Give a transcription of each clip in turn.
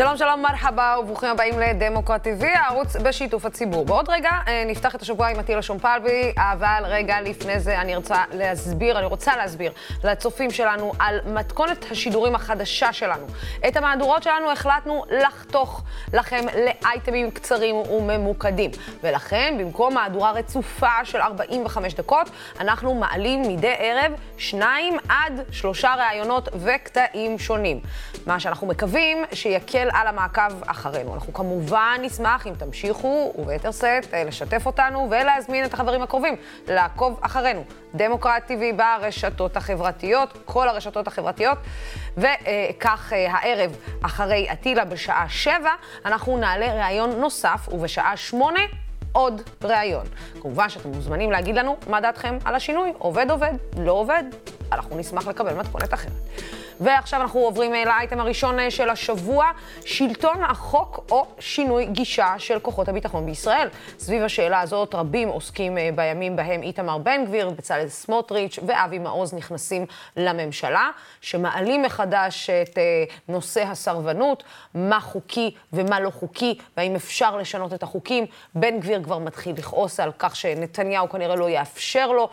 שלום, שלום, מרחבה וברוכים הבאים לדמוקרט TV, הערוץ בשיתוף הציבור. בעוד רגע אה, נפתח את השבוע עם עטילה שומפלבי, אבל רגע לפני זה אני רוצה להסביר, אני רוצה להסביר לצופים שלנו על מתכונת השידורים החדשה שלנו. את המהדורות שלנו החלטנו לחתוך לכם לאייטמים קצרים וממוקדים. ולכן, במקום מהדורה רצופה של 45 דקות, אנחנו מעלים מדי ערב שניים עד שלושה ראיונות וקטעים שונים. מה שאנחנו מקווים שיקל על המעקב אחרינו. אנחנו כמובן נשמח אם תמשיכו, וביתר שאת, אה, לשתף אותנו ולהזמין את החברים הקרובים לעקוב אחרינו. דמוקרט TV ברשתות החברתיות, כל הרשתות החברתיות, וכך אה, הערב אחרי אטילה בשעה שבע, אנחנו נעלה ראיון נוסף, ובשעה שמונה עוד ראיון. כמובן שאתם מוזמנים להגיד לנו מה דעתכם על השינוי, עובד עובד, לא עובד, אנחנו נשמח לקבל מתכונת אחרת. ועכשיו אנחנו עוברים אה, לאייטם הראשון אה, של השבוע, שלטון החוק או שינוי גישה של כוחות הביטחון בישראל. סביב השאלה הזאת רבים עוסקים אה, בימים בהם איתמר בן גביר, בצלאל סמוטריץ' ואבי מעוז נכנסים לממשלה, שמעלים מחדש את נושא הסרבנות, מה חוקי ומה לא חוקי, והאם אפשר לשנות את החוקים. בן גביר כבר מתחיל לכעוס על כך שנתניהו כנראה לא יאפשר לו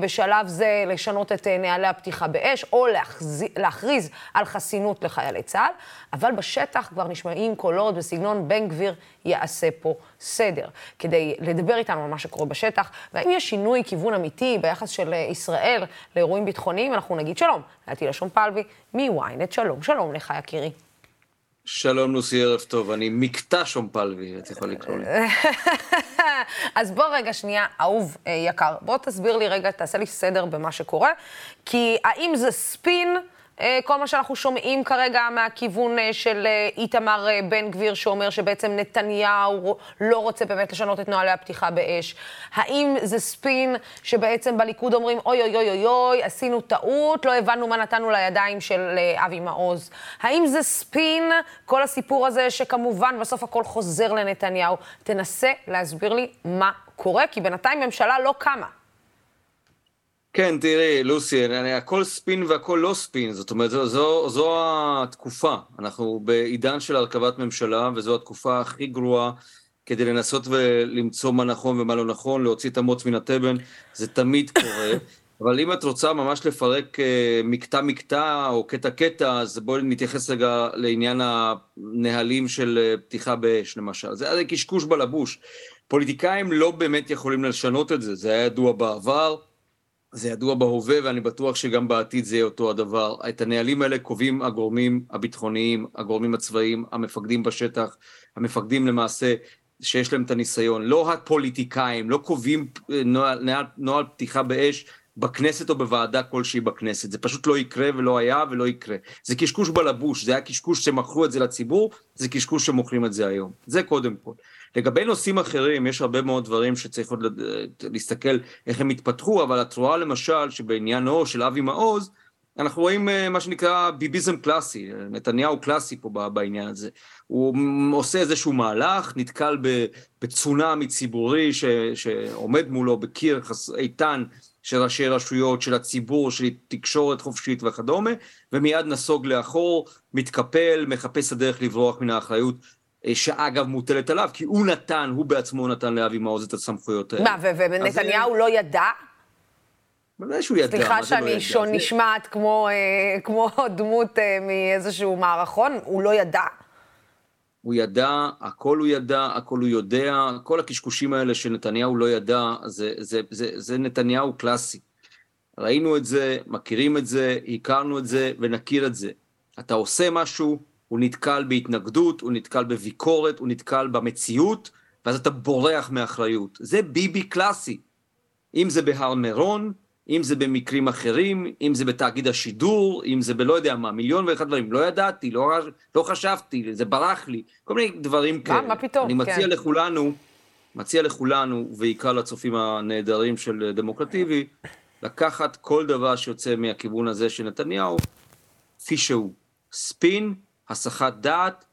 בשלב זה לשנות את נהלי הפתיחה באש, או להחזיר... להכריז על חסינות לחיילי צה"ל, אבל בשטח כבר נשמעים קולות בסגנון בן גביר יעשה פה סדר, כדי לדבר איתנו על מה שקורה בשטח, והאם יש שינוי כיוון אמיתי ביחס של ישראל לאירועים ביטחוניים, אנחנו נגיד שלום. לעטילה שומפלבי מ-ynet, שלום, שלום לך יקירי. שלום לוסי, ערב טוב, אני מקטע שומפלבי, את יכולה לקרוא לי. אז בוא רגע שנייה, אהוב אה, יקר, בוא תסביר לי רגע, תעשה לי סדר במה שקורה, כי האם זה ספין כל מה שאנחנו שומעים כרגע מהכיוון אה, של אה, איתמר בן גביר, שאומר שבעצם נתניהו לא רוצה באמת לשנות את נוהלי הפתיחה באש. האם זה ספין שבעצם בליכוד אומרים, אוי אוי אוי אוי אוי, עשינו טעות, לא הבנו מה נתנו לידיים של אבי מעוז? האם זה ספין, כל הסיפור הזה, שכמובן בסוף הכל חוזר לנתניהו? תנסה להסביר לי מה קורה, כי בינתיים ממשלה לא קמה. כן, תראי, לוסי, אני, הכל ספין והכל לא ספין, זאת אומרת, זו, זו, זו התקופה. אנחנו בעידן של הרכבת ממשלה, וזו התקופה הכי גרועה כדי לנסות ולמצוא מה נכון ומה לא נכון, להוציא את המוץ מן התבן, זה תמיד קורה. אבל אם את רוצה ממש לפרק מקטע-מקטע אה, או קטע-קטע, אז בואי נתייחס רגע לעניין הנהלים של אה, פתיחה באש, למשל. זה, זה קשקוש בלבוש. פוליטיקאים לא באמת יכולים לשנות את זה, זה היה ידוע בעבר. זה ידוע בהווה ואני בטוח שגם בעתיד זה יהיה אותו הדבר. את הנהלים האלה קובעים הגורמים הביטחוניים, הגורמים הצבאיים, המפקדים בשטח, המפקדים למעשה שיש להם את הניסיון. לא הפוליטיקאים, לא קובעים אה, נוהל, נוהל, נוהל פתיחה באש בכנסת או בוועדה כלשהי בכנסת. זה פשוט לא יקרה ולא היה ולא יקרה. זה קשקוש בלבוש, זה היה קשקוש שמכרו את זה לציבור, זה קשקוש שמוכרים את זה היום. זה קודם כל. לגבי נושאים אחרים, יש הרבה מאוד דברים שצריך עוד להסתכל איך הם התפתחו, אבל את רואה למשל שבעניינו של אבי מעוז, אנחנו רואים אה, מה שנקרא ביביזם קלאסי, נתניהו קלאסי פה בעניין הזה. הוא עושה איזשהו מהלך, נתקל בצונאמי ציבורי ש, שעומד מולו בקיר איתן של ראשי רשויות, של הציבור, של תקשורת חופשית וכדומה, ומיד נסוג לאחור, מתקפל, מחפש הדרך לברוח מן האחריות שאגב מוטלת עליו, כי הוא נתן, הוא בעצמו נתן לאבי מעוז את הסמכויות האלה. מה, ונתניהו לא ידע? בוודאי שהוא ידע, סליחה שאני לא נשמעת כמו, אה, כמו דמות אה, מאיזשהו מערכון, הוא לא ידע? הוא ידע, הכל הוא ידע, הכל הוא יודע, כל הקשקושים האלה שנתניהו לא ידע, זה, זה, זה, זה נתניהו קלאסי. ראינו את זה, מכירים את זה, הכרנו את זה ונכיר את זה. אתה עושה משהו, הוא נתקל בהתנגדות, הוא נתקל בביקורת, הוא נתקל במציאות, ואז אתה בורח מאחריות. זה ביבי קלאסי. אם זה בהר מירון, אם זה במקרים אחרים, אם זה בתאגיד השידור, אם זה בלא יודע מה, מיליון ואחד דברים. לא ידעתי, לא, לא חשבתי, זה ברח לי, כל מיני דברים כאלה. מה פתאום, אני מציע כן. לכולנו, מציע לכולנו, ובעיקר לצופים הנהדרים של דמוקרטיבי, לקחת כל דבר שיוצא מהכיוון הזה של נתניהו, כפי שהוא. ספין, הסחת דעת,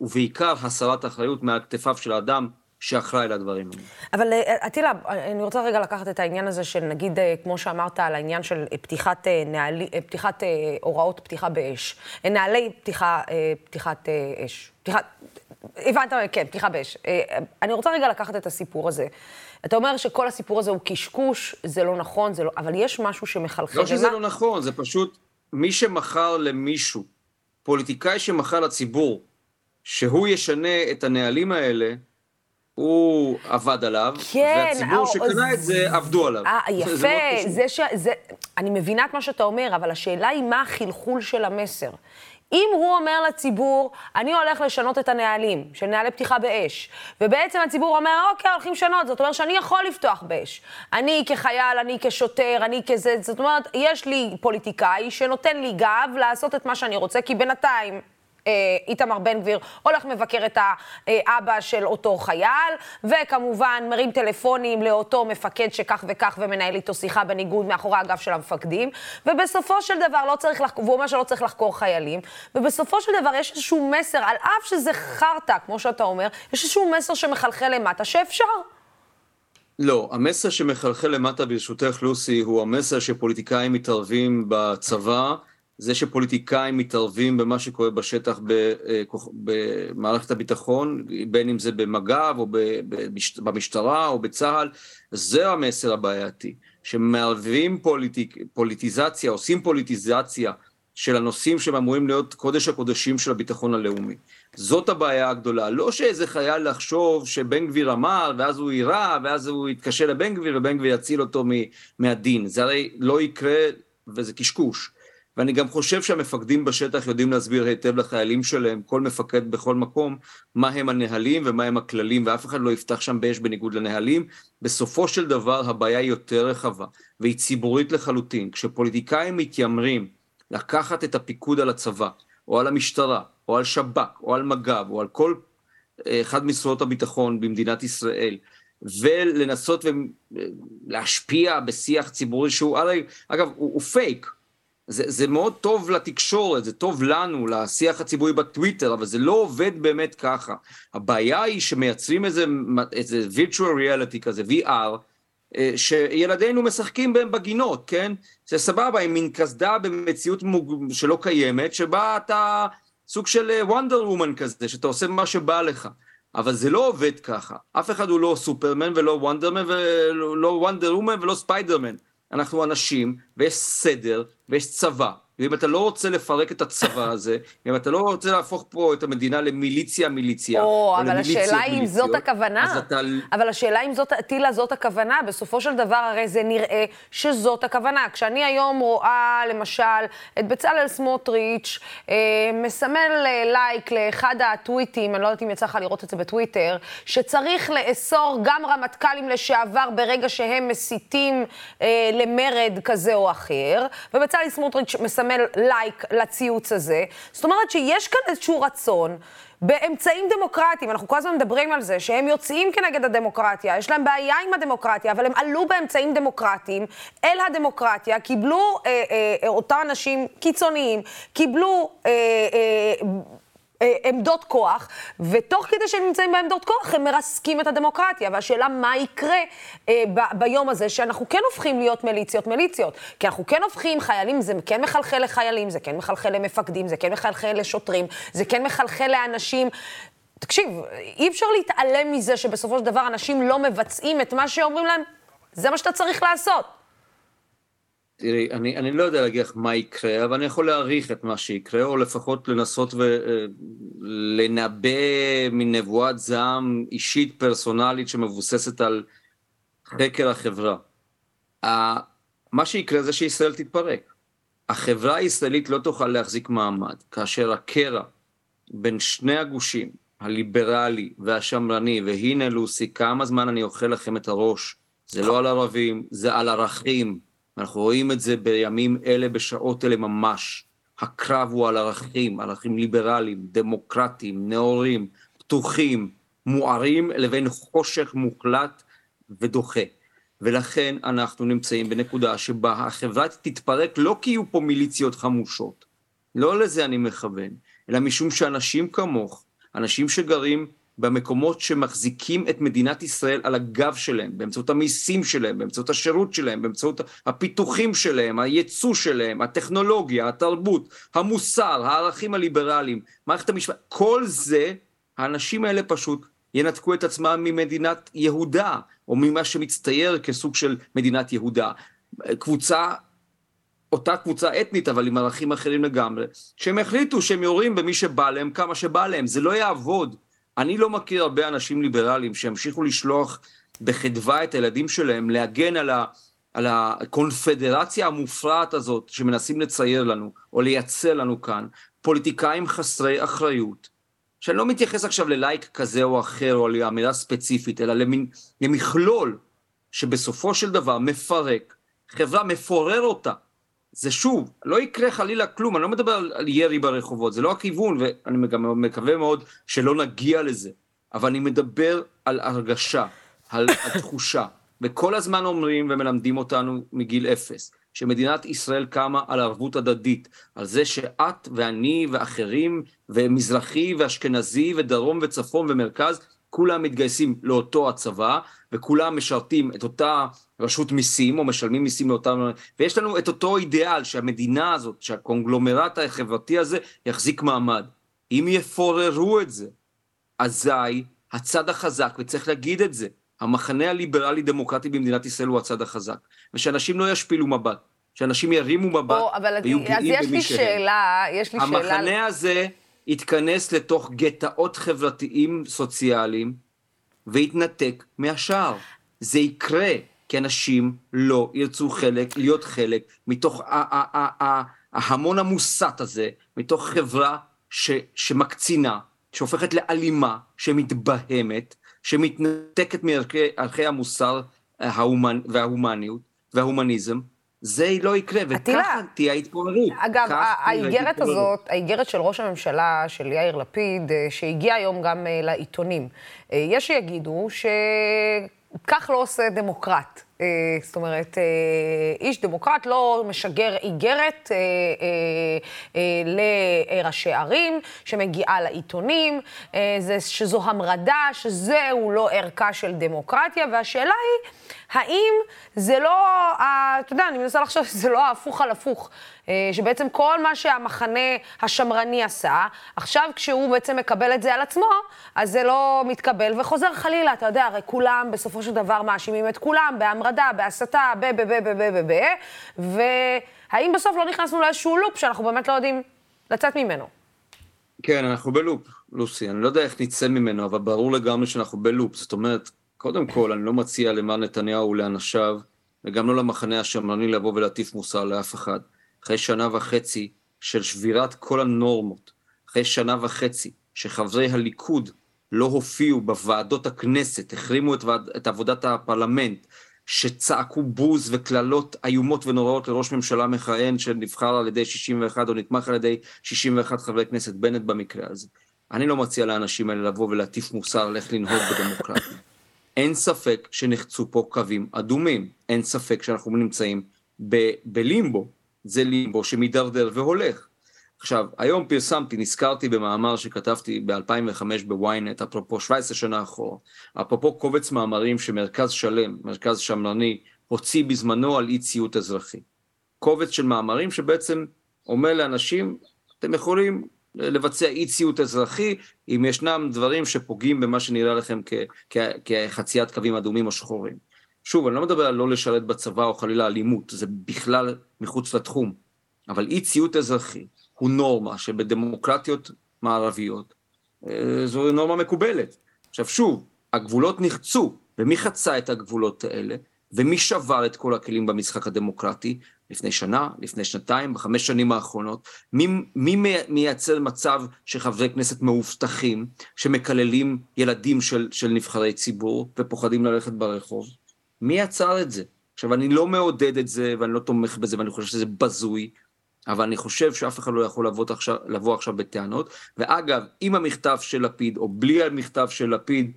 ובעיקר הסרת אחריות מעל כתפיו של האדם שאחראי לדברים האלה. אבל אטילה, אני רוצה רגע לקחת את העניין הזה של נגיד, כמו שאמרת, על העניין של פתיחת, נעלי, פתיחת הוראות פתיחה באש. נעלי פתיחה, פתיחת אש. פתיחת... הבנת, כן, פתיחה באש. אני רוצה רגע לקחת את הסיפור הזה. אתה אומר שכל הסיפור הזה הוא קשקוש, זה לא נכון, זה לא... אבל יש משהו שמחלחל. לא שזה לא נכון, זה פשוט מי שמכר למישהו, פוליטיקאי שמכר לציבור, שהוא ישנה את הנהלים האלה, הוא עבד עליו, כן, והציבור או, שקנה את זה, עבדו עליו. אה, יפה, זה, זה ש... זה, אני מבינה את מה שאתה אומר, אבל השאלה היא מה החלחול של המסר. אם הוא אומר לציבור, אני הולך לשנות את הנהלים של נהלי פתיחה באש, ובעצם הציבור אומר, אוקיי, הולכים לשנות, זאת אומרת שאני יכול לפתוח באש. אני כחייל, אני כשוטר, אני כזה, זאת אומרת, יש לי פוליטיקאי שנותן לי גב לעשות את מה שאני רוצה, כי בינתיים איתמר בן גביר הולך מבקר את האבא של אותו חייל, וכמובן מרים טלפונים לאותו מפקד שכך וכך ומנהל איתו שיחה בניגוד מאחורי הגב של המפקדים, ובסופו של דבר לא צריך לחקור, והוא אומר שלא צריך לחקור חיילים, ובסופו של דבר יש איזשהו מסר, על אף שזה חרטא, כמו שאתה אומר, יש איזשהו מסר שמחלחל למטה שאפשר. לא, המסר שמחלחל למטה, ברשותך, לוסי, הוא המסר שפוליטיקאים מתערבים בצבא. זה שפוליטיקאים מתערבים במה שקורה בשטח אה, במערכת הביטחון, בין אם זה במג"ב או במשטרה או בצה"ל, זה המסר הבעייתי, שמערבים פוליטיק, פוליטיזציה, עושים פוליטיזציה של הנושאים שהם אמורים להיות קודש הקודשים של הביטחון הלאומי. זאת הבעיה הגדולה. לא שאיזה חייל לחשוב שבן גביר אמר, ואז הוא יירה, ואז הוא יתקשר לבן גביר, ובן גביר יציל אותו מהדין. זה הרי לא יקרה, וזה קשקוש. ואני גם חושב שהמפקדים בשטח יודעים להסביר היטב לחיילים שלהם, כל מפקד בכל מקום, מה הם הנהלים ומה הם הכללים, ואף אחד לא יפתח שם באש בניגוד לנהלים. בסופו של דבר הבעיה היא יותר רחבה, והיא ציבורית לחלוטין. כשפוליטיקאים מתיימרים לקחת את הפיקוד על הצבא, או על המשטרה, או על שב"כ, או על מג"ב, או על כל אה, אחד משרות הביטחון במדינת ישראל, ולנסות ולהשפיע בשיח ציבורי שהוא, אגב, הוא, הוא פייק, זה, זה מאוד טוב לתקשורת, זה טוב לנו, לשיח הציבורי בטוויטר, אבל זה לא עובד באמת ככה. הבעיה היא שמייצרים איזה, איזה virtual reality כזה, VR, אה, שילדינו משחקים בהם בגינות, כן? זה סבבה, עם מין קסדה במציאות מוג... שלא קיימת, שבה אתה סוג של וונדר אה, וומן כזה, שאתה עושה מה שבא לך. אבל זה לא עובד ככה. אף אחד הוא לא סופרמן ולא וונדרמן ולא וונדר וומן ולא ספיידרמן. אנחנו אנשים, ויש סדר, ויש צבא, ואם אתה לא רוצה לפרק את הצבא הזה, אם אתה לא רוצה להפוך פה את המדינה למיליציה מיליציה, או, או אבל השאלה אם זאת הכוונה. אתה... אבל השאלה אם זאת, טילה, זאת הכוונה. בסופו של דבר, הרי זה נראה שזאת הכוונה. כשאני היום רואה, למשל, את בצלאל סמוטריץ', אה, מסמל אה, לייק לאחד הטוויטים, אני לא יודעת אם יצא לך לראות את זה בטוויטר, שצריך לאסור גם רמטכ"לים לשעבר ברגע שהם מסיתים אה, למרד כזה או אחר, ובצלאל סמוטריץ' מסמל... מסמל לייק לציוץ הזה. זאת אומרת שיש כאן איזשהו רצון באמצעים דמוקרטיים, אנחנו כל הזמן מדברים על זה, שהם יוצאים כנגד הדמוקרטיה, יש להם בעיה עם הדמוקרטיה, אבל הם עלו באמצעים דמוקרטיים אל הדמוקרטיה, קיבלו, אה, אה, אותם אנשים קיצוניים, קיבלו אה, אה, עמדות כוח, ותוך כדי שהם נמצאים בעמדות כוח, הם מרסקים את הדמוקרטיה. והשאלה מה יקרה אה, ב- ביום הזה, שאנחנו כן הופכים להיות מיליציות מיליציות. כי אנחנו כן הופכים חיילים, זה כן מחלחל לחיילים, זה כן מחלחל למפקדים, זה כן מחלחל לשוטרים, זה כן מחלחל לאנשים. תקשיב, אי אפשר להתעלם מזה שבסופו של דבר אנשים לא מבצעים את מה שאומרים להם, זה מה שאתה צריך לעשות. תראי, אני, אני לא יודע להגיד לך מה יקרה, אבל אני יכול להעריך את מה שיקרה, או לפחות לנסות ולנבא אה, מנבואת זעם אישית פרסונלית שמבוססת על חקר החברה. מה שיקרה זה שישראל תתפרק. החברה הישראלית לא תוכל להחזיק מעמד, כאשר הקרע בין שני הגושים, הליברלי והשמרני, והנה לוסי, כמה זמן אני אוכל לכם את הראש, זה לא על ערבים, זה על ערכים. אנחנו רואים את זה בימים אלה, בשעות אלה ממש. הקרב הוא על ערכים, ערכים ליברליים, דמוקרטיים, נאורים, פתוחים, מוארים, לבין חושך מוחלט ודוחה. ולכן אנחנו נמצאים בנקודה שבה החברה תתפרק לא כי יהיו פה מיליציות חמושות, לא לזה אני מכוון, אלא משום שאנשים כמוך, אנשים שגרים במקומות שמחזיקים את מדינת ישראל על הגב שלהם, באמצעות המיסים שלהם, באמצעות השירות שלהם, באמצעות הפיתוחים שלהם, הייצוא שלהם, הטכנולוגיה, התרבות, המוסר, הערכים הליברליים, מערכת המשפט, כל זה, האנשים האלה פשוט ינתקו את עצמם ממדינת יהודה, או ממה שמצטייר כסוג של מדינת יהודה. קבוצה אותה קבוצה אתנית, אבל עם ערכים אחרים לגמרי, שהם החליטו שהם יורים במי שבא להם כמה שבא להם, זה לא יעבוד. אני לא מכיר הרבה אנשים ליברליים שימשיכו לשלוח בחדווה את הילדים שלהם להגן על, ה, על הקונפדרציה המופרעת הזאת שמנסים לצייר לנו, או לייצר לנו כאן, פוליטיקאים חסרי אחריות, שאני לא מתייחס עכשיו ללייק כזה או אחר, או לאמירה ספציפית, אלא למין, למכלול שבסופו של דבר מפרק, חברה מפורר אותה. זה שוב, לא יקרה חלילה כלום, אני לא מדבר על ירי ברחובות, זה לא הכיוון, ואני גם מקווה מאוד שלא נגיע לזה, אבל אני מדבר על הרגשה, על התחושה, וכל הזמן אומרים ומלמדים אותנו מגיל אפס, שמדינת ישראל קמה על ערבות הדדית, על זה שאת ואני ואחרים, ומזרחי ואשכנזי ודרום וצפון ומרכז, כולם מתגייסים לאותו הצבא, וכולם משרתים את אותה רשות מיסים, או משלמים מיסים לאותם... ויש לנו את אותו אידיאל שהמדינה הזאת, שהקונגלומרט החברתי הזה, יחזיק מעמד. אם יפוררו את זה, אזי הצד החזק, וצריך להגיד את זה, המחנה הליברלי-דמוקרטי במדינת ישראל הוא הצד החזק. ושאנשים לא ישפילו מבט, שאנשים ירימו מבט ויהיו גאים במי שהם. שאלה, יש לי המחנה שאלה... המחנה הזה יתכנס לתוך גטאות חברתיים סוציאליים ויתנתק מהשאר. זה יקרה, כי אנשים לא ירצו חלק, להיות חלק מתוך ההמון המוסת הזה, מתוך חברה ש, שמקצינה, שהופכת לאלימה, שמתבהמת, שמתנתקת מערכי המוסר ההומנ... וההומניות וההומניזם, זה לא יקרה, וככה תהיה ההתפוררות. אגב, האיגרת הזאת, האיגרת של ראש הממשלה, של יאיר לפיד, אה, שהגיעה היום גם אה, לעיתונים, אה, יש שיגידו שכך לא עושה דמוקרט. זאת אומרת, איש דמוקרט לא משגר איגרת לראשי ערים, שמגיעה לעיתונים, שזו המרדה, שזהו לא ערכה של דמוקרטיה, והשאלה היא... האם זה לא, אתה יודע, אני מנסה לחשוב שזה לא ההפוך על הפוך, אה, שבעצם כל מה שהמחנה השמרני עשה, עכשיו כשהוא בעצם מקבל את זה על עצמו, אז זה לא מתקבל וחוזר חלילה, אתה יודע, הרי כולם בסופו של דבר מאשימים את כולם בהמרדה, בהסתה, ב, ב, ב, ב, ב, ב, ב, והאם בסוף לא נכנסנו לאיזשהו לופ שאנחנו באמת לא יודעים לצאת ממנו? כן, אנחנו בלופ, לוסי. אני לא יודע איך נצא ממנו, אבל ברור לגמרי שאנחנו בלופ. זאת אומרת, קודם כל, אני לא מציע למר נתניהו ולאנשיו, וגם לא למחנה השמרני לבוא ולהטיף מוסר לאף אחד. אחרי שנה וחצי של שבירת כל הנורמות, אחרי שנה וחצי שחברי הליכוד לא הופיעו בוועדות הכנסת, החרימו את, ועד, את עבודת הפרלמנט, שצעקו בוז וקללות איומות ונוראות לראש ממשלה מכהן שנבחר על ידי 61 או נתמך על ידי 61 חברי כנסת, בנט במקרה הזה. אני לא מציע לאנשים האלה לבוא ולהטיף מוסר על איך לנהוג בדמוקרטיה. אין ספק שנחצו פה קווים אדומים, אין ספק שאנחנו נמצאים ב- בלימבו, זה לימבו שמידרדר והולך. עכשיו, היום פרסמתי, נזכרתי במאמר שכתבתי ב-2005 בוויינט, אפרופו 17 שנה אחורה, אפרופו קובץ מאמרים שמרכז שלם, מרכז שמרני, הוציא בזמנו על אי ציות אזרחי. קובץ של מאמרים שבעצם אומר לאנשים, אתם יכולים לבצע אי ציות אזרחי, אם ישנם דברים שפוגעים במה שנראה לכם כחציית קווים אדומים או שחורים. שוב, אני לא מדבר על לא לשרת בצבא או חלילה אלימות, זה בכלל מחוץ לתחום. אבל אי ציות אזרחי הוא נורמה שבדמוקרטיות מערביות אה, זו נורמה מקובלת. עכשיו שוב, הגבולות נחצו, ומי חצה את הגבולות האלה? ומי שבר את כל הכלים במשחק הדמוקרטי? לפני שנה, לפני שנתיים, בחמש שנים האחרונות, מי, מי מייצר מצב שחברי כנסת מאובטחים, שמקללים ילדים של, של נבחרי ציבור ופוחדים ללכת ברחוב? מי יצר את זה? עכשיו, אני לא מעודד את זה, ואני לא תומך בזה, ואני חושב שזה בזוי, אבל אני חושב שאף אחד לא יכול לבוא עכשיו, לבוא עכשיו בטענות. ואגב, עם המכתב של לפיד, או בלי המכתב של לפיד,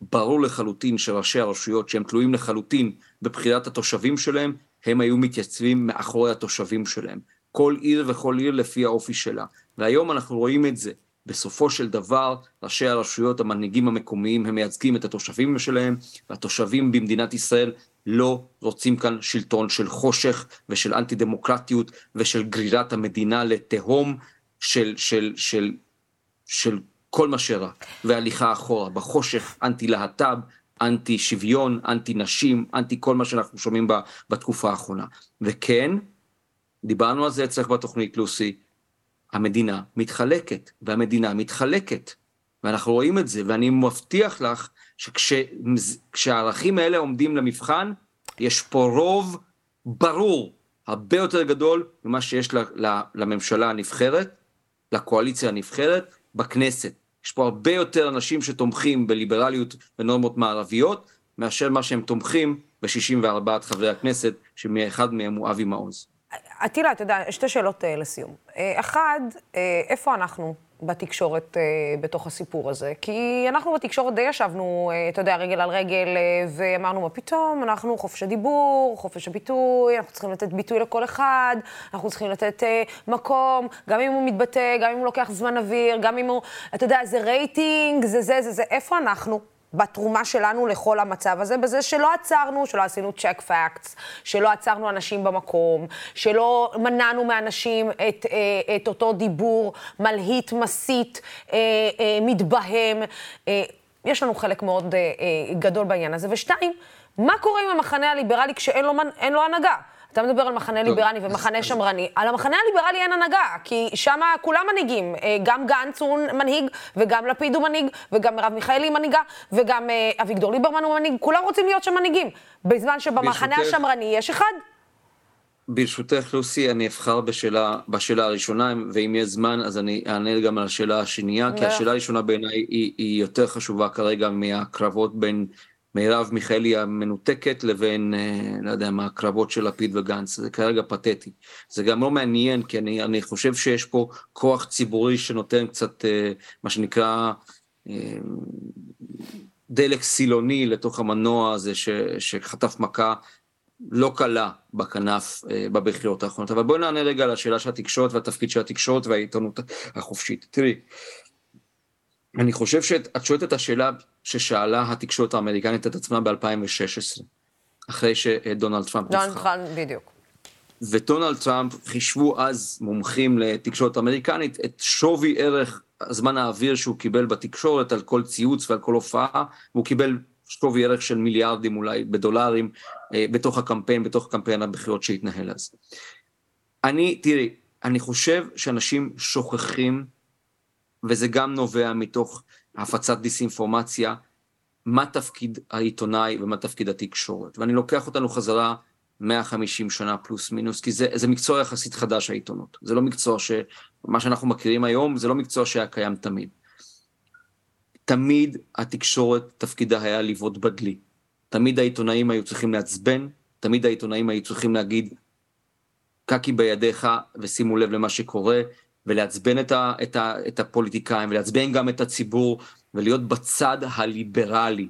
ברור לחלוטין שראשי הרשויות, שהם תלויים לחלוטין בבחירת התושבים שלהם, הם היו מתייצבים מאחורי התושבים שלהם. כל עיר וכל עיר לפי האופי שלה. והיום אנחנו רואים את זה. בסופו של דבר, ראשי הרשויות, המנהיגים המקומיים, הם מייצגים את התושבים שלהם, והתושבים במדינת ישראל לא רוצים כאן שלטון של חושך ושל אנטי דמוקרטיות ושל גרירת המדינה לתהום של, של, של, של כל מה שרע, והליכה אחורה, בחושך, אנטי להט"ב, אנטי שוויון, אנטי נשים, אנטי כל מה שאנחנו שומעים בתקופה האחרונה. וכן, דיברנו על זה אצלך בתוכנית, לוסי, המדינה מתחלקת, והמדינה מתחלקת. ואנחנו רואים את זה, ואני מבטיח לך שכשהערכים האלה עומדים למבחן, יש פה רוב ברור, הרבה יותר גדול ממה שיש לממשלה הנבחרת, לקואליציה הנבחרת, בכנסת. יש פה הרבה יותר אנשים שתומכים בליברליות ונורמות מערביות, מאשר מה שהם תומכים ב-64 חברי הכנסת, שאחד מהם הוא אבי מעוז. עטילה, אתה יודע, שתי שאלות uh, לסיום. Uh, אחד, uh, איפה אנחנו בתקשורת uh, בתוך הסיפור הזה? כי אנחנו בתקשורת די ישבנו, uh, אתה יודע, רגל על רגל, uh, ואמרנו, מה פתאום, אנחנו חופש הדיבור, חופש הביטוי, אנחנו צריכים לתת ביטוי לכל אחד, אנחנו צריכים לתת uh, מקום, גם אם הוא מתבטא, גם אם הוא לוקח זמן אוויר, גם אם הוא, אתה יודע, זה רייטינג, זה זה, זה זה, איפה אנחנו? בתרומה שלנו לכל המצב הזה, בזה שלא עצרנו, שלא עשינו check facts, שלא עצרנו אנשים במקום, שלא מנענו מאנשים את, אה, את אותו דיבור מלהיט, מסית, אה, אה, מתלהם. יש לנו חלק מאוד גדול בעניין הזה. ושתיים, מה קורה עם המחנה הליברלי כשאין לו, לו הנהגה? אתה מדבר על מחנה טוב. ליברלי ומחנה שמרני. על המחנה הליברלי אין הנהגה, כי שם כולם מנהיגים. אה, גם גנץ הוא מנהיג, וגם לפיד הוא מנהיג, וגם מרב מיכאלי היא מנהיגה, וגם אה, אביגדור ליברמן הוא מנהיג. כולם רוצים להיות שם מנהיגים. בזמן שבמחנה ברשותך, השמרני יש אחד. ברשותך, לוסי, אני אבחר בשאלה, בשאלה הראשונה, ואם יש זמן, אז אני אענה גם על השאלה השנייה, כי השאלה הראשונה בעיניי היא, היא יותר חשובה כרגע מהקרבות בין מרב מיכאלי המנותקת לבין, אה, לא יודע מה, הקרבות של לפיד וגנץ, זה כרגע פתטי. זה גם לא מעניין, כי אני, אני חושב שיש פה כוח ציבורי שנותן קצת, אה, מה שנקרא, אה, דלק סילוני לתוך המנוע הזה ש, שחטף מכה לא קלה בכנף בבחירות האחרונות. אבל בואי נענה רגע על השאלה של התקשורת והתפקיד של התקשורת והעיתונות החופשית. תראי, אני חושב שאת שואלת את השאלה ששאלה התקשורת האמריקנית את עצמה ב-2016, אחרי שדונלד טראמפ נבחר. דונלד טראמפ, בדיוק. ודונלד טראמפ חישבו אז מומחים לתקשורת אמריקנית את שווי ערך זמן האוויר שהוא קיבל בתקשורת על כל ציוץ ועל כל הופעה, והוא קיבל שווי ערך של מיליארדים אולי בדולרים אה, בתוך הקמפיין, בתוך קמפיין הבחירות שהתנהל אז. אני, תראי, אני חושב שאנשים שוכחים וזה גם נובע מתוך הפצת דיסאינפורמציה, מה תפקיד העיתונאי ומה תפקיד התקשורת. ואני לוקח אותנו חזרה 150 שנה פלוס מינוס, כי זה, זה מקצוע יחסית חדש העיתונות. זה לא מקצוע ש... מה שאנחנו מכירים היום, זה לא מקצוע שהיה קיים תמיד. תמיד התקשורת, תפקידה היה לבעוט בדלי. תמיד העיתונאים היו צריכים לעצבן, תמיד העיתונאים היו צריכים להגיד, קקי בידיך ושימו לב למה שקורה, ולעצבן את, ה, את, ה, את הפוליטיקאים, ולעצבן גם את הציבור, ולהיות בצד הליברלי.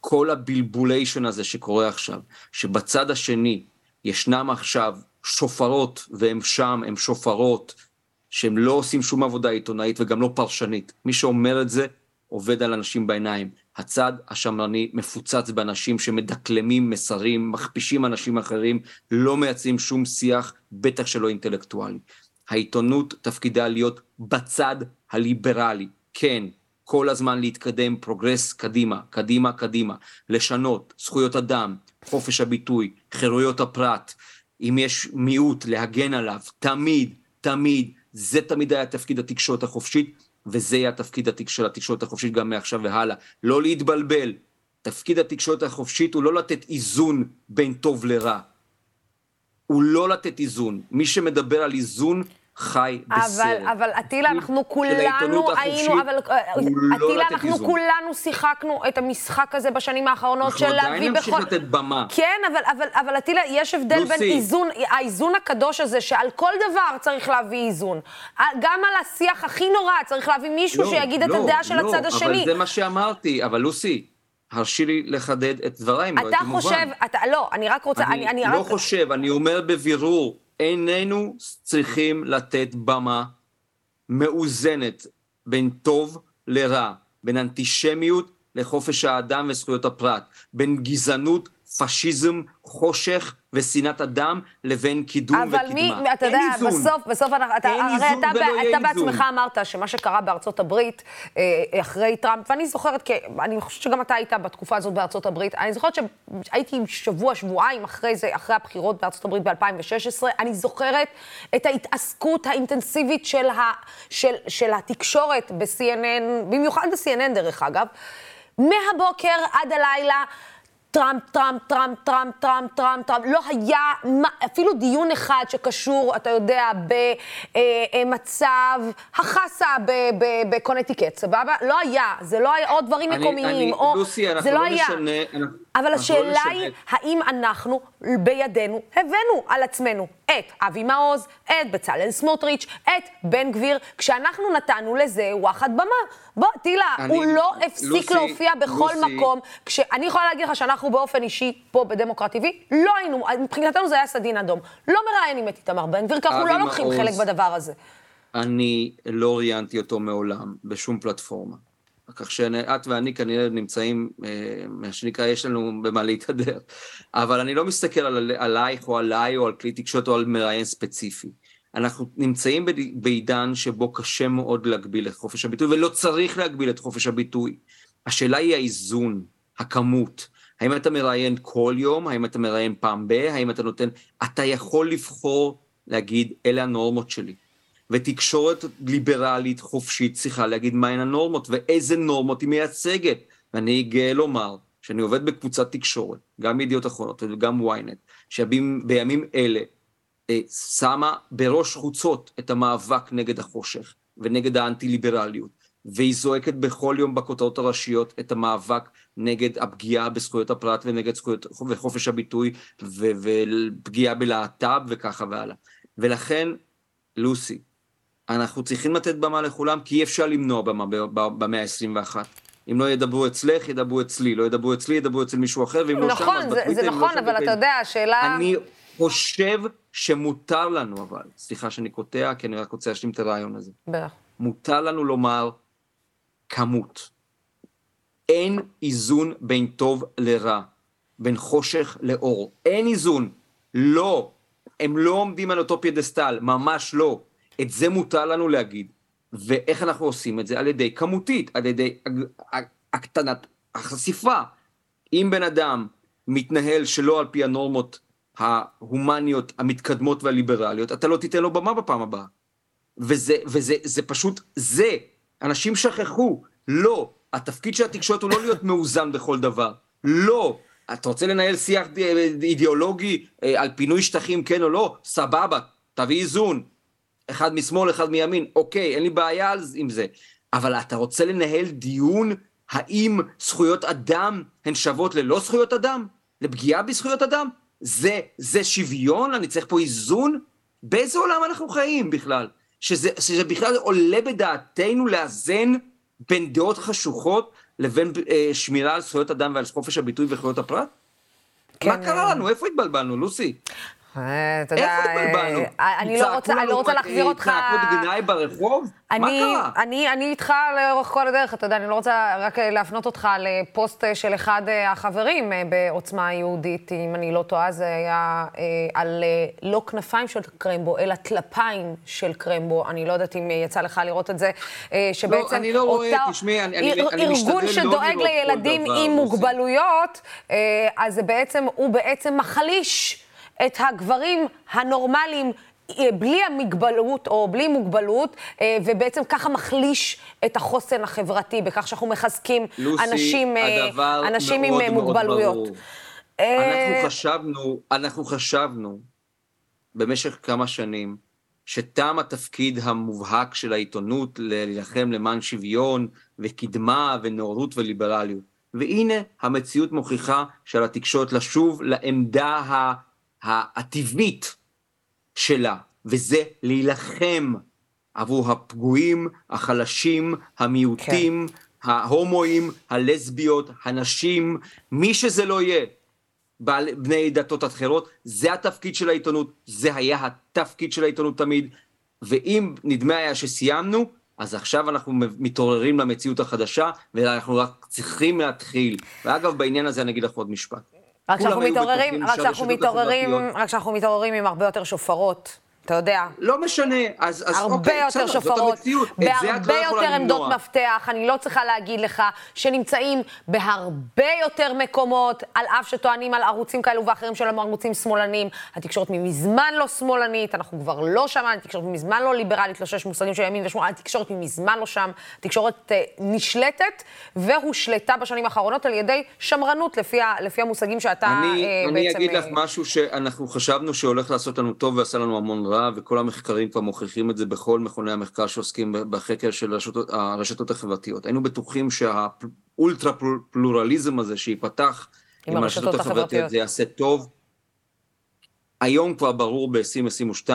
כל הבלבוליישן הזה שקורה עכשיו, שבצד השני ישנם עכשיו שופרות, והם שם, הם שופרות, שהם לא עושים שום עבודה עיתונאית וגם לא פרשנית. מי שאומר את זה, עובד על אנשים בעיניים. הצד השמרני מפוצץ באנשים שמדקלמים מסרים, מכפישים אנשים אחרים, לא מייצרים שום שיח, בטח שלא אינטלקטואלי. העיתונות תפקידה להיות בצד הליברלי, כן, כל הזמן להתקדם, progress קדימה, קדימה, קדימה, לשנות, זכויות אדם, חופש הביטוי, חירויות הפרט, אם יש מיעוט, להגן עליו, תמיד, תמיד, זה תמיד היה תפקיד התקשורת החופשית, וזה יהיה התפקיד של התקשורת החופשית גם מעכשיו והלאה. לא להתבלבל, תפקיד התקשורת החופשית הוא לא לתת איזון בין טוב לרע. הוא לא לתת איזון. מי שמדבר על איזון חי בסרט. אבל, אבל אטילה, אנחנו כולנו היינו, אבל אטילה, לא אנחנו כולנו שיחקנו את המשחק הזה בשנים האחרונות של להביא בכל... אנחנו עדיין נמשיך לתת במה. כן, אבל, אבל, אבל אטילה, יש הבדל לוסי. בין איזון, האיזון הקדוש הזה, שעל כל דבר צריך להביא איזון. גם על השיח הכי נורא צריך להביא מישהו לא, שיגיד לא, את הדעה של לא, הצד השני. לא, אבל זה מה שאמרתי, אבל לוסי, הרשי לי לחדד את דבריי, אם לא הייתי מובן. אתה חושב, אתה, לא, אני רק רוצה, אני, אני, אני לא רק... חושב, אני אומר בבירור, איננו צריכים לתת במה מאוזנת בין טוב לרע, בין אנטישמיות לחופש האדם וזכויות הפרט, בין גזענות, פשיזם, חושך ושנאת אדם לבין קידום אבל וקדמה. אבל מי, אתה יודע, בסוף, בסוף, אתה, הרי אתה, אתה בעצמך אמרת שמה שקרה בארצות הברית אה, אחרי טראמפ, ואני זוכרת, כי אני חושבת שגם אתה היית בתקופה הזאת בארצות הברית, אני זוכרת שהייתי שבוע, שבועיים אחרי זה, אחרי הבחירות בארצות הברית ב-2016, אני זוכרת את ההתעסקות האינטנסיבית של, ה, של, של התקשורת ב-CNN, במיוחד ב-CNN דרך אגב, מהבוקר עד הלילה. טראמפ, טראמפ, טראמפ, טראמפ, טראמפ, טראמפ, טראמפ. לא היה אפילו דיון אחד שקשור, אתה יודע, במצב החסה בקונטיקט, סבבה? לא היה. זה לא היה, או דברים מקומיים, אני, או... לוסי, אנחנו לא היה. נשנה... אבל לא השאלה לא היא, האם אנחנו בידינו הבאנו על עצמנו את אבי מעוז, את בצלאל סמוטריץ', את בן גביר, כשאנחנו נתנו לזה וואחד במה. בוא, טילה, אני, הוא לא הפסיק לוסי, להופיע בכל לוסי. מקום. כשאני יכולה להגיד לך שאנחנו באופן אישי, פה בדמוקרט TV, לא היינו, מבחינתנו זה היה סדין אדום. לא מראיינים את איתמר בן גביר, כי אנחנו לא לוקחים חלק בדבר הזה. אני לא ראיינתי אותו מעולם, בשום פלטפורמה. כך שאת ואני כנראה נמצאים, אה, מה שנקרא, יש לנו במה להתהדר. אבל אני לא מסתכל על, עלייך או עליי או על כלי תקשורת או על מראיין ספציפי. אנחנו נמצאים בעידן שבו קשה מאוד להגביל את חופש הביטוי, ולא צריך להגביל את חופש הביטוי. השאלה היא האיזון, הכמות. האם אתה מראיין כל יום? האם אתה מראיין פעם ב? האם אתה נותן... אתה יכול לבחור להגיד, אלה הנורמות שלי. ותקשורת ליברלית חופשית צריכה להגיד מהן הנורמות ואיזה נורמות היא מייצגת. ואני גאה לומר שאני עובד בקבוצת תקשורת, גם ידיעות אחרונות וגם ynet, שבימים אלה אה, שמה בראש חוצות את המאבק נגד החושך ונגד האנטי-ליברליות, והיא זועקת בכל יום בכותרות הראשיות את המאבק נגד הפגיעה בזכויות הפרט ונגד זכויות וחופש הביטוי ו- ופגיעה בלהט"ב וככה והלאה. ולכן, לוסי, אנחנו צריכים לתת במה לכולם, כי אי אפשר למנוע במה במאה ה-21. אם לא ידברו אצלך, ידברו אצלי. לא ידברו אצלי, ידברו אצל מישהו אחר, ואם נכון, לא שם, אז בטוויטר... זה לא נכון, לא אבל אתה יודע, השאלה... אני חושב שמותר לנו, אבל, סליחה שאני קוטע, כי אני רק רוצה להשלים את הרעיון הזה. בטח. מותר לנו לומר כמות. אין איזון בין טוב לרע, בין חושך לאור. אין איזון. לא. הם לא עומדים על אותו pedestal, ממש לא. את זה מותר לנו להגיד. ואיך אנחנו עושים את זה? על ידי כמותית, על ידי הקטנת החשיפה. אם בן אדם מתנהל שלא על פי הנורמות ההומניות המתקדמות והליברליות, אתה לא תיתן לו במה בפעם הבאה. וזה, וזה זה פשוט זה. אנשים שכחו. לא. התפקיד של התקשורת הוא לא להיות מאוזן בכל דבר. לא. אתה רוצה לנהל שיח אידיאולוגי אה, על פינוי שטחים, כן או לא? סבבה, תביא איזון. אחד משמאל, אחד מימין, אוקיי, אין לי בעיה עם זה. אבל אתה רוצה לנהל דיון האם זכויות אדם הן שוות ללא זכויות אדם? לפגיעה בזכויות אדם? זה, זה שוויון? אני צריך פה איזון? באיזה עולם אנחנו חיים בכלל? שזה, שזה בכלל עולה בדעתנו לאזן בין דעות חשוכות לבין אה, שמירה על זכויות אדם ועל חופש הביטוי וזכויות הפרט? כן. מה קרה אה. לנו? איפה התבלבלנו, לוסי? אה, אתה יודע, התבלבלנו? אה, אני לא רוצה, אני לא רוצה להחזיר אותך... צעקות גנאי ברחוב? מה קרה? אני, אני איתך לאורך כל הדרך, אתה יודע, אני לא רוצה רק להפנות אותך לפוסט של אחד החברים בעוצמה יהודית, אם אני לא טועה, זה היה על לא כנפיים של קרמבו, אלא טלפיים של קרמבו. אני לא יודעת אם יצא לך לראות את זה, שבעצם... לא, אני לא רואה, תשמעי, אני, משתדל לא לראות ארגון שדואג לילדים עם מוגבלויות, אז בעצם, הוא בעצם מחליש. את הגברים הנורמליים אה, בלי המגבלות או בלי מוגבלות, אה, ובעצם ככה מחליש את החוסן החברתי, בכך שאנחנו מחזקים לוסי, אנשים, אה, אנשים מאוד עם מוגבלויות. מאוד אנחנו חשבנו, אנחנו חשבנו במשך כמה שנים, שתם התפקיד המובהק של העיתונות להילחם למען שוויון וקדמה ונאורות וליברליות. והנה המציאות מוכיחה שעל התקשורת לשוב לעמדה ה... הטבעית שלה, וזה להילחם עבור הפגועים, החלשים, המיעוטים, כן. ההומואים, הלסביות, הנשים, מי שזה לא יהיה, בעל, בני דתות אחרות, זה התפקיד של העיתונות, זה היה התפקיד של העיתונות תמיד, ואם נדמה היה שסיימנו, אז עכשיו אנחנו מתעוררים למציאות החדשה, ואנחנו רק צריכים להתחיל. ואגב, בעניין הזה אני אגיד לך עוד משפט. רק שאנחנו מתעוררים, רק שאנחנו מתעוררים, עם הרבה יותר שופרות. אתה יודע. לא משנה, אז, אז הרבה אוקיי, יותר בסדר, שופרות, זאת המציאות. בהרבה לא יותר עמדות מפתח, אני לא צריכה להגיד לך, שנמצאים בהרבה יותר מקומות, על אף שטוענים על ערוצים כאלו ואחרים של ערוצים שמאלנים. התקשורת ממזמן לא שמאלנית, אנחנו כבר לא שם, התקשורת ממזמן לא ליברלית, לא שיש מושגים של ימין ושמאל, התקשורת ממזמן לא שם. התקשורת uh, נשלטת והושלטה בשנים האחרונות על ידי שמרנות, לפי, ה, לפי המושגים שאתה אני, uh, אני בעצם... אני אגיד לך משהו שאנחנו חשבנו שהולך לעשות לנו טוב ועשה לנו המון רע. וכל המחקרים כבר מוכיחים את זה בכל מכוני המחקר שעוסקים בחקר של הרשתות, הרשתות החברתיות. היינו בטוחים שהאולטרה פלורליזם הזה שייפתח עם, עם הרשתות החברתיות זה יעשה טוב. היום כבר ברור ב-2022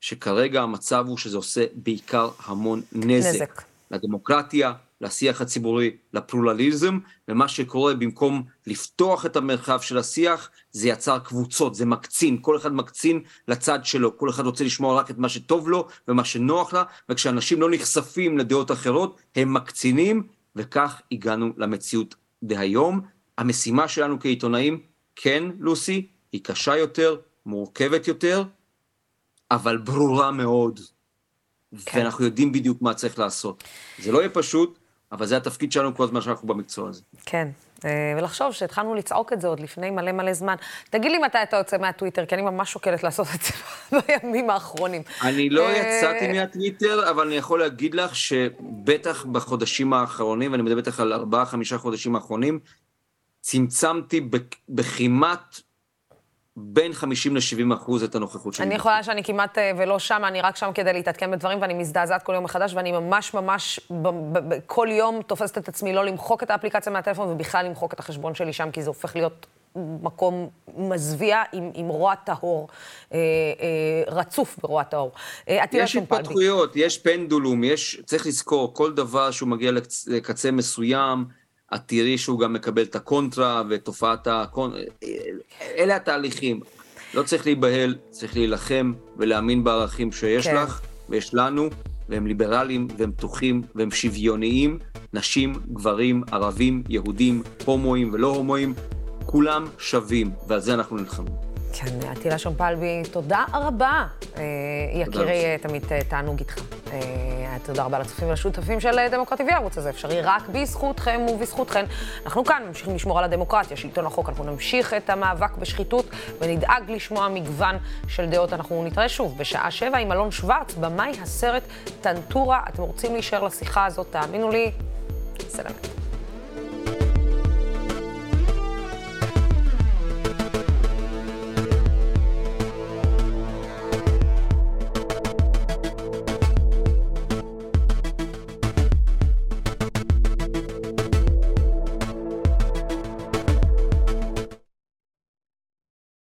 שכרגע המצב הוא שזה עושה בעיקר המון נזק. נזק. לדמוקרטיה, לשיח הציבורי, לפלורליזם, ומה שקורה במקום לפתוח את המרחב של השיח, זה יצר קבוצות, זה מקצין, כל אחד מקצין לצד שלו, כל אחד רוצה לשמוע רק את מה שטוב לו ומה שנוח לה, וכשאנשים לא נחשפים לדעות אחרות, הם מקצינים, וכך הגענו למציאות דהיום. המשימה שלנו כעיתונאים, כן, לוסי, היא קשה יותר, מורכבת יותר, אבל ברורה מאוד. כן. ואנחנו יודעים בדיוק מה צריך לעשות. זה לא יהיה פשוט, אבל זה התפקיד שלנו כל הזמן שאנחנו במקצוע הזה. כן, אה, ולחשוב שהתחלנו לצעוק את זה עוד לפני מלא מלא זמן. תגיד לי מתי אתה יוצא מהטוויטר, כי אני ממש שוקלת לעשות את זה בימים האחרונים. אני לא אה, יצאתי מהטוויטר, אבל אני יכול להגיד לך שבטח בחודשים האחרונים, ואני מדבר בטח על ארבעה, חמישה חודשים האחרונים, צמצמתי בכמעט בין 50 ל-70 אחוז את הנוכחות שלי. אני יכולה שאני כמעט אה, ולא שם, אני רק שם כדי להתעדכן בדברים, ואני מזדעזעת כל יום מחדש, ואני ממש ממש כל יום תופסת את עצמי לא למחוק את האפליקציה מהטלפון, ובכלל למחוק את החשבון שלי שם, כי זה הופך להיות מקום מזוויע עם, עם רוע טהור, אה, אה, רצוף ברוע טהור. אה, יש התפתחויות, יש פנדולום, יש, צריך לזכור, כל דבר שהוא מגיע לקצ, לקצה מסוים, את תראי שהוא גם מקבל את הקונטרה ותופעת הקונטרה, אלה התהליכים. לא צריך להיבהל, צריך להילחם ולהאמין בערכים שיש כן. לך ויש לנו, והם ליברליים והם פתוחים והם שוויוניים, נשים, גברים, ערבים, יהודים, הומואים ולא הומואים, כולם שווים, ועל זה אנחנו נלחמים. כן, עטילה שומפלבי, תודה רבה. אה, יקירי, תמיד אה, תענוג איתך. תודה רבה לצופים ולשותפים של דמוקרטי הערוץ הזה אפשרי רק בזכותכם ובזכותכן. אנחנו כאן ממשיכים לשמור על הדמוקרטיה, שלטון החוק, אנחנו נמשיך את המאבק בשחיתות ונדאג לשמוע מגוון של דעות. אנחנו נתראה שוב בשעה שבע עם אלון שוורץ, במאי הסרט טנטורה. אתם רוצים להישאר לשיחה הזאת, תאמינו לי, סלמת.